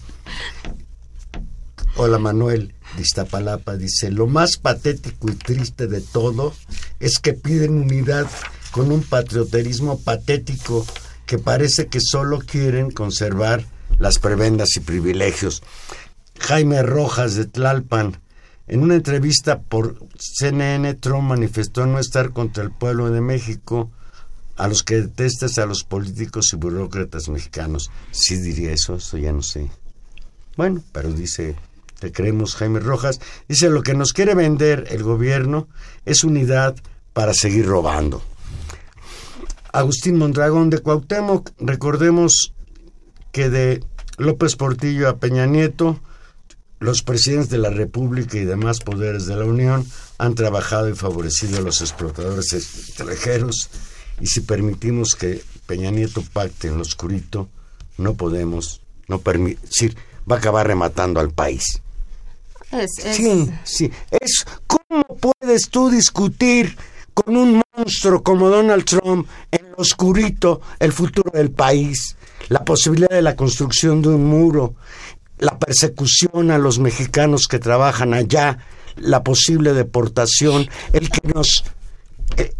Hola Manuel, de Iztapalapa. Dice, lo más patético y triste de todo es que piden unidad con un patrioterismo patético que parece que solo quieren conservar las prebendas y privilegios. Jaime Rojas de Tlalpan. En una entrevista por CNN, Trump manifestó no estar contra el pueblo de México, a los que detestas a los políticos y burócratas mexicanos. Sí diría eso, eso ya no sé. Bueno, pero dice, te creemos Jaime Rojas, dice lo que nos quiere vender el gobierno es unidad para seguir robando. Agustín Mondragón de Cuauhtémoc, recordemos que de López Portillo a Peña Nieto, los presidentes de la República y demás poderes de la Unión han trabajado y favorecido a los explotadores extranjeros y si permitimos que Peña Nieto pacte en lo oscurito, no podemos, no permitir, va a acabar rematando al país. Es- es- Sí, sí. Es cómo puedes tú discutir con un monstruo como Donald Trump en lo oscurito el futuro del país, la posibilidad de la construcción de un muro, la persecución a los mexicanos que trabajan allá, la posible deportación, el que nos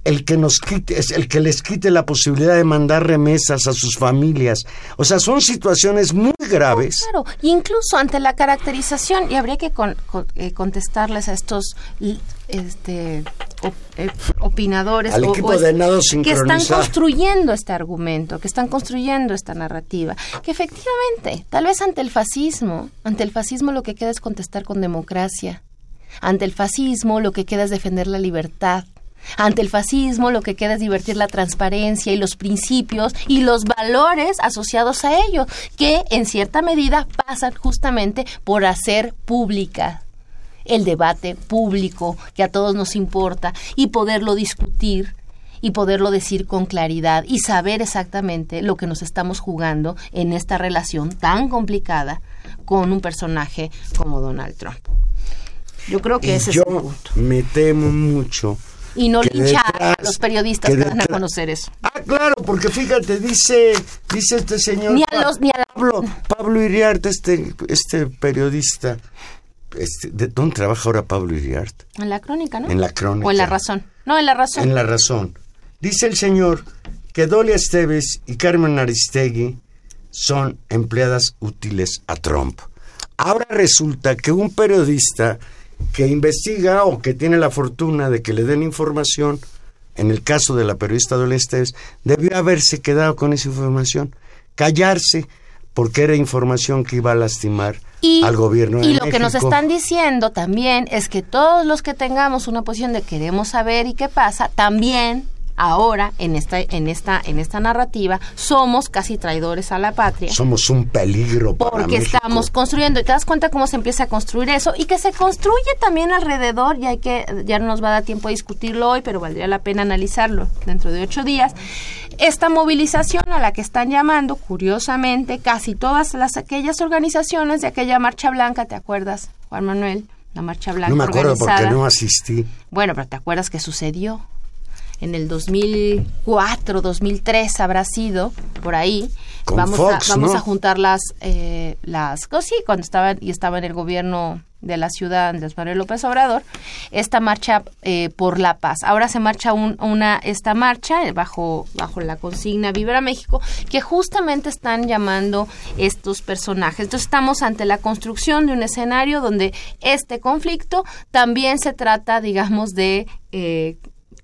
el- que nos quite, es el que les quite la posibilidad de mandar remesas a sus familias. O sea, son situaciones muy graves. Claro, incluso ante la caracterización, y habría que con- con- eh, contestarles a estos este, op- eh, opinadores Al o- equipo o es- de nado que están construyendo este argumento, que están construyendo esta narrativa, que efectivamente, tal vez ante el fascismo, ante el fascismo lo que queda es contestar con democracia. Ante el fascismo lo que queda es defender la libertad. Ante el fascismo lo que queda es divertir la transparencia y los principios y los valores asociados a ello, que en cierta medida pasan justamente por hacer pública el debate público que a todos nos importa y poderlo discutir y poderlo decir con claridad y saber exactamente lo que nos estamos jugando en esta relación tan complicada con un personaje como Donald Trump. Yo creo que ese yo es el punto. me temo mucho. Y no linchar a los periodistas que, que van a conocer eso. Ah, claro, porque fíjate, dice, dice este señor Ni a los- ni a la- Pablo, Pablo Iriarte, este, este periodista, este, ¿de dónde trabaja ahora Pablo Iriarte? En la crónica, ¿no? En la crónica. O en la razón. No, en la razón. En la razón. Dice el señor que Dolia Esteves y Carmen Aristegui son empleadas útiles a Trump. Ahora resulta que un periodista que investiga o que tiene la fortuna de que le den información, en el caso de la periodista Esteves, debió haberse quedado con esa información, callarse, porque era información que iba a lastimar Y, al gobierno de y lo que nos están diciendo también es que todos los que tengamos una posición de queremos saber y qué pasa, también ahora en esta en esta en esta narrativa somos casi traidores a la patria. Somos un peligro para porque México. estamos construyendo y te das cuenta cómo se empieza a construir eso y que se construye también alrededor y hay que ya no nos va a dar tiempo a discutirlo hoy pero valdría la pena analizarlo dentro de ocho días esta movilización a la que están llamando curiosamente casi todas las aquellas organizaciones de aquella marcha blanca te acuerdas Juan Manuel la marcha blanca No me acuerdo porque organizada. no asistí. Bueno, pero ¿te acuerdas que sucedió? En el 2004, 2003 habrá sido, por ahí. Con vamos Fox, a, vamos ¿no? a juntar las, eh, las oh, sí, cuando estaba, y estaba en el gobierno de la ciudad, Andrés Manuel López Obrador, esta marcha eh, por la paz. Ahora se marcha un- una, esta marcha eh, bajo, bajo la consigna Vibra México, que justamente están llamando estos personajes. Entonces estamos ante la construcción de un escenario donde este conflicto también se trata, digamos, de... eh,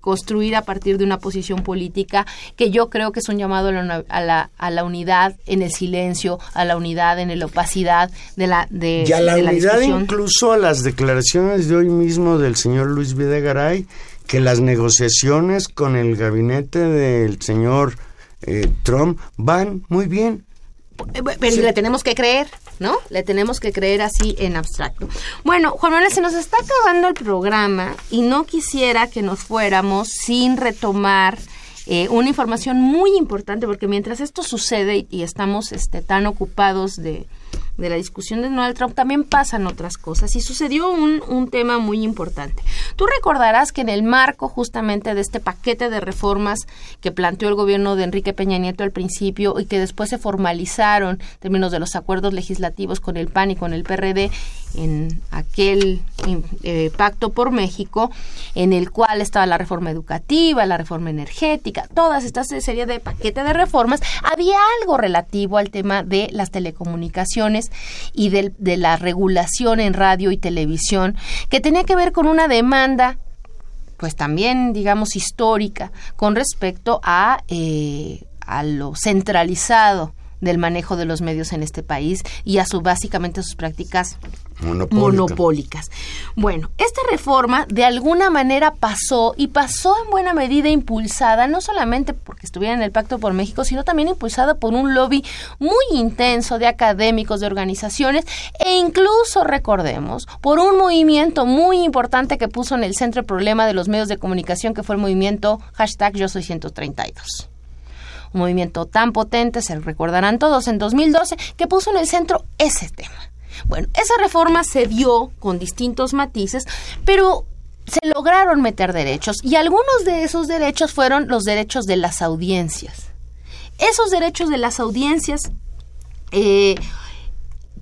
construir a partir de una posición política que yo creo que es un llamado a la, a la, a la unidad en el silencio, a la unidad en la opacidad de la de, y a la de unidad discusión. incluso a las declaraciones de hoy mismo del señor Luis Videgaray que las negociaciones con el gabinete del señor eh, Trump van muy bien. Eh, Pero le tenemos que creer, ¿no? Le tenemos que creer así en abstracto. Bueno, Juan Manuel, se nos está acabando el programa y no quisiera que nos fuéramos sin retomar eh, una información muy importante, porque mientras esto sucede y, y estamos este, tan ocupados de, de la discusión de Donald Trump, también pasan otras cosas y sucedió un, un tema muy importante. Tú recordarás que en el marco justamente de este paquete de reformas que planteó el gobierno de Enrique Peña Nieto al principio y que después se formalizaron en términos de los acuerdos legislativos con el PAN y con el PRD en aquel eh, pacto por México, en el cual estaba la reforma educativa, la reforma energética, todas estas serie de paquete de reformas, había algo relativo al tema de las telecomunicaciones y de, la regulación en radio y televisión, que tenía que ver con una demanda pues también, digamos, histórica con respecto a, eh, a lo centralizado del manejo de los medios en este país y a su básicamente sus prácticas Monopólica. monopólicas. Bueno, esta reforma de alguna manera pasó y pasó en buena medida impulsada, no solamente porque estuviera en el Pacto por México, sino también impulsada por un lobby muy intenso de académicos, de organizaciones e incluso, recordemos, por un movimiento muy importante que puso en el centro el problema de los medios de comunicación, que fue el movimiento hashtag Yo Soy 132 movimiento tan potente, se recordarán todos, en 2012, que puso en el centro ese tema. Bueno, esa reforma se dio con distintos matices, pero se lograron meter derechos y algunos de esos derechos fueron los derechos de las audiencias. Esos derechos de las audiencias eh,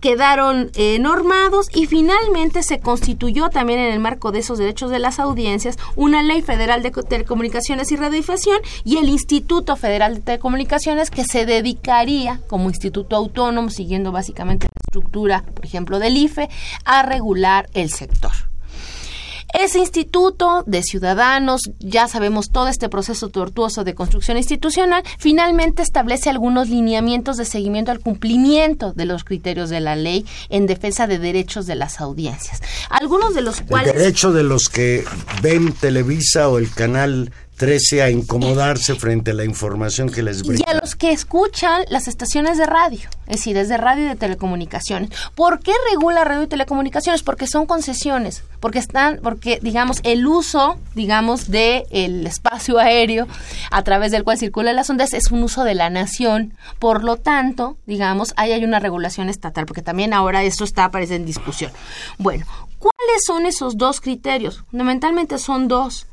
quedaron eh, normados y finalmente se constituyó también en el marco de esos derechos de las audiencias una ley federal de co- telecomunicaciones y radiodifusión y el Instituto Federal de Telecomunicaciones que se dedicaría como instituto autónomo, siguiendo básicamente la estructura, por ejemplo, del IFE, a regular el sector. Ese instituto de ciudadanos, ya sabemos todo este proceso tortuoso de construcción institucional, finalmente establece algunos lineamientos de seguimiento al cumplimiento de los criterios de la ley en defensa de derechos de las audiencias. Algunos de los El cuales... derecho de los que ven Televisa o el canal 13 a incomodarse frente a la información que les y brinda. a los que escuchan las estaciones de radio, es decir, es de radio y de telecomunicaciones. ¿Por qué regula radio y telecomunicaciones? Porque son concesiones, porque están, porque digamos el uso, digamos, de el espacio aéreo a través del cual circulan las ondas es un uso de la nación. Por lo tanto, digamos, ahí hay una regulación estatal, porque también ahora esto está aparece en discusión. Bueno, ¿cuáles son esos dos criterios? Fundamentalmente son dos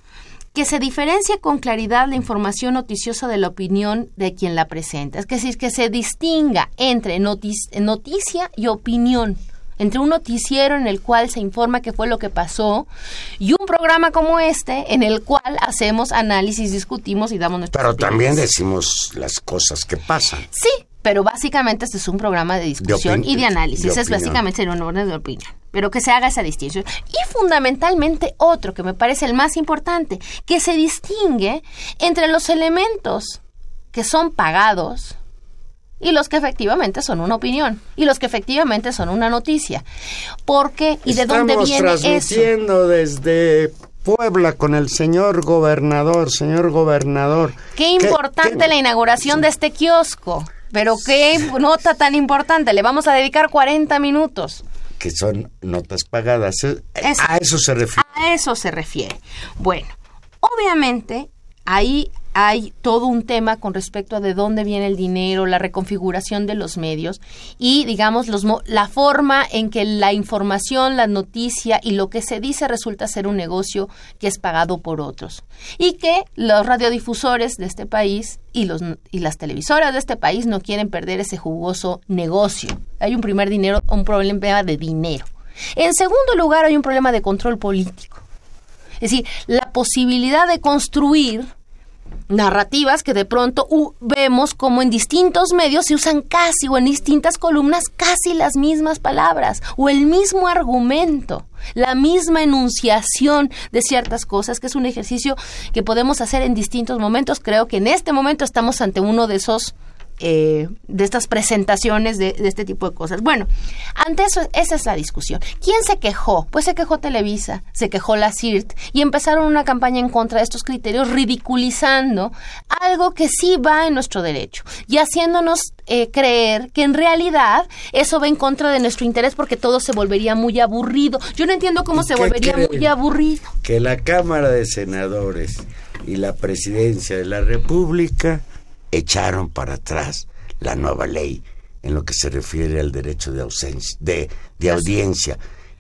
que se diferencia con claridad la información noticiosa de la opinión de quien la presenta. Es decir, que se distinga entre noticia y opinión entre un noticiero en el cual se informa qué fue lo que pasó y un programa como este en el cual hacemos análisis, discutimos y damos nuestras Pero también decimos las cosas que pasan. Sí, pero básicamente este es un programa de discusión y de análisis. de es básicamente ser un orden de opinión. Pero que se haga esa distinción. Y fundamentalmente otro que me parece el más importante, que se distingue entre los elementos que son pagados y los que efectivamente son una opinión y los que efectivamente son una noticia. ¿Por qué y de dónde viene eso? transmitiendo desde Puebla con el señor gobernador, señor gobernador. Qué importante qué- la inauguración de este kiosco. Pero qué nota tan importante. Le vamos a dedicar 40 minutos. Que son notas pagadas. Eh. A eso se refiere. A eso se refiere. Bueno, obviamente ahí hay todo un tema con respecto a de dónde viene el dinero, la reconfiguración de los medios y, digamos, los la forma en que la información, la noticia y lo que se dice resulta ser un negocio que es pagado por otros. Y que los radiodifusores de este país y, los, y las televisoras de este país no quieren perder ese jugoso negocio. Hay un primer dinero, un problema de dinero. En segundo lugar, hay un problema de control político. Es decir, la posibilidad de construir narrativas que de pronto vemos como en distintos medios se usan casi o en distintas columnas casi las mismas palabras o el mismo argumento, la misma enunciación de ciertas cosas, que es un ejercicio que podemos hacer en distintos momentos. Creo que en este momento estamos ante uno de esos eh, de estas presentaciones de, de, este tipo de cosas. Bueno, ante eso, esa es la discusión. ¿Quién se quejó? Pues se quejó Televisa, se quejó la CIRT y empezaron una campaña en contra de estos criterios, ridiculizando algo que sí va en nuestro derecho y haciéndonos eh, creer que en realidad eso va en contra de nuestro interés porque todo se volvería muy aburrido. Yo no entiendo cómo se volvería muy aburrido. Que la Cámara de Senadores y la Presidencia de la República echaron para atrás la nueva ley en lo que se refiere al derecho de, ausencia, de, de audiencia.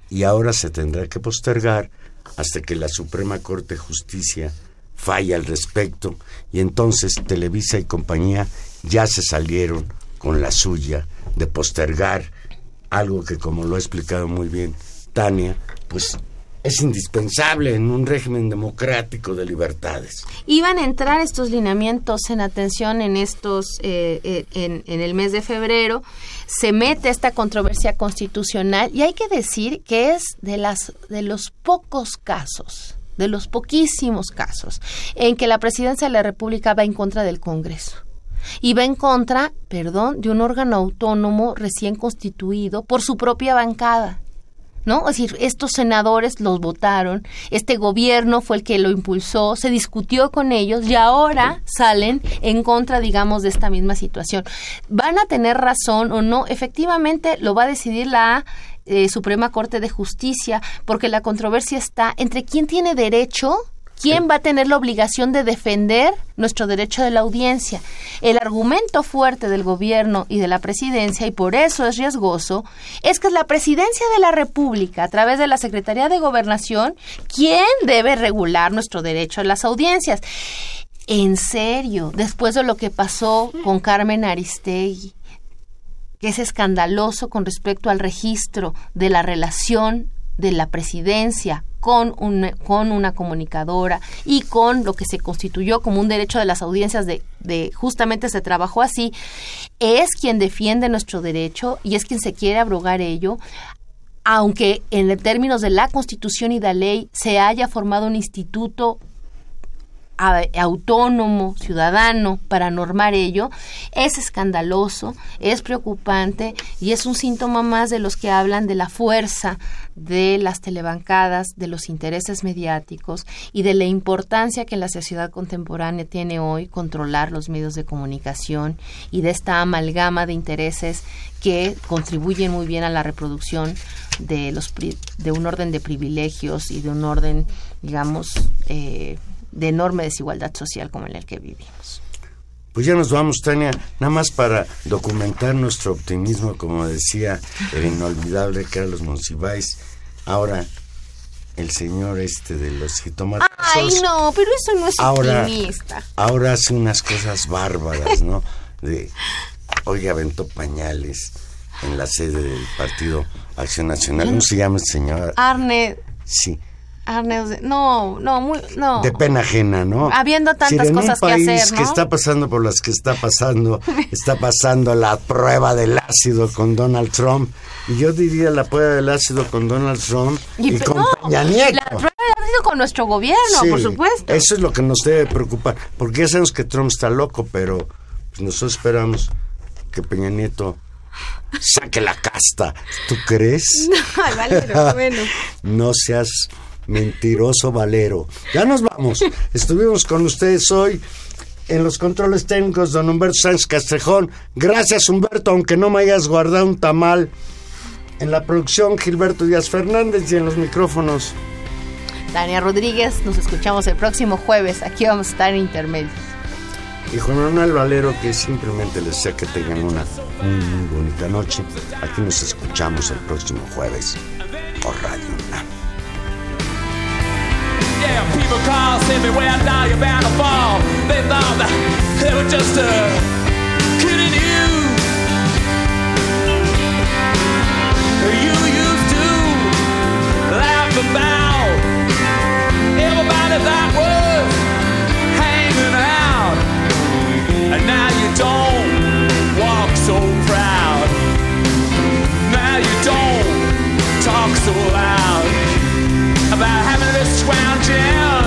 Y ahora se tendrá que postergar hasta que la Suprema Corte de Justicia falle al respecto. Y entonces Televisa y compañía ya se salieron con la suya de postergar algo que como lo ha explicado muy bien Tania, pues es indispensable en un régimen democrático de libertades. Iban a entrar estos lineamientos en atención en estos eh, eh, en, en, el mes de febrero. Se mete esta controversia constitucional y hay que decir que es de las de los pocos casos, de los poquísimos casos en que la presidencia de la República va en contra del Congreso y va en contra, perdón, de un órgano autónomo recién constituido por su propia bancada. ¿No? Es decir, estos senadores los votaron, este gobierno fue el que lo impulsó, se discutió con ellos y ahora salen en contra, digamos, de esta misma situación. ¿Van a tener razón o no? Efectivamente, lo va a decidir la eh, Suprema Corte de Justicia, porque la controversia está entre quién tiene derecho ¿Quién va a tener la obligación de defender nuestro derecho de la audiencia? El argumento fuerte del gobierno y de la presidencia, y por eso es riesgoso, es que es la presidencia de la República, a través de la Secretaría de Gobernación, quien debe regular nuestro derecho a las audiencias. En serio, después de lo que pasó con Carmen Aristegui, que es escandaloso con respecto al registro de la relación de la presidencia con, un, con una comunicadora y con lo que se constituyó como un derecho de las audiencias de, de justamente se trabajó así, es quien defiende nuestro derecho y es quien se quiere abrogar ello aunque en términos de la Constitución y la ley se haya formado un instituto autónomo, ciudadano, para normar ello, es escandaloso, es preocupante y es un síntoma más de los que hablan de la fuerza de las telebancadas, de los intereses mediáticos y de la importancia que la sociedad contemporánea tiene hoy controlar los medios de comunicación y de esta amalgama de intereses que contribuyen muy bien a la reproducción de los de un orden de privilegios y de un orden digamos eh, de enorme desigualdad social como en el que vivimos. Pues ya nos vamos, Tania, nada más para documentar nuestro optimismo, como decía el inolvidable Carlos Monsiváis. Ahora, el señor este de los jitomates. Ay, no, pero eso no es ahora, optimista. Ahora hace unas cosas bárbaras, ¿no? De, oye, aventó pañales en la sede del Partido Acción Nacional. ¿Cómo se llama el señor? Arne. Sí no, no, muy, no. De pena ajena, ¿no? Habiendo tantas si cosas un país que hacer, ¿no? que está pasando por las que está pasando, [LAUGHS] está pasando la prueba del ácido con Donald Trump. Y yo diría la prueba del ácido con Donald Trump y, con no, Peña Nieto. La prueba del ácido con nuestro gobierno, Sí, por supuesto. Eso es lo que nos debe preocupar. Porque ya sabemos que Trump está loco, pero pues, nosotros esperamos que Peña Nieto saque la casta. ¿Tú crees? [LAUGHS] Ay, Valero, [LAUGHS] bueno. No seas mentiroso Valero. Ya nos vamos. Estuvimos con ustedes hoy en los controles técnicos don Humberto Sánchez Castrejón. Gracias Humberto, aunque no me hayas guardado un tamal. En la producción Gilberto Díaz Fernández y en los micrófonos. Tania Rodríguez, nos escuchamos el próximo jueves. Aquí vamos a estar en Intermedios. Y Juan Manuel Valero, que simplemente les desea que tengan una muy, bonita noche. Aquí nos escuchamos el próximo jueves por Radio UNAM. everywhere die, you're bound to fall. They thought that they were just uh, kidding you. You used to laugh about everybody that was hanging out, and now you don't walk so proud. Now you don't talk so loud about having this crown jail.